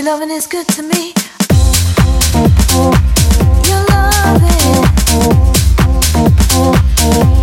Your loving is good to me. Your loving.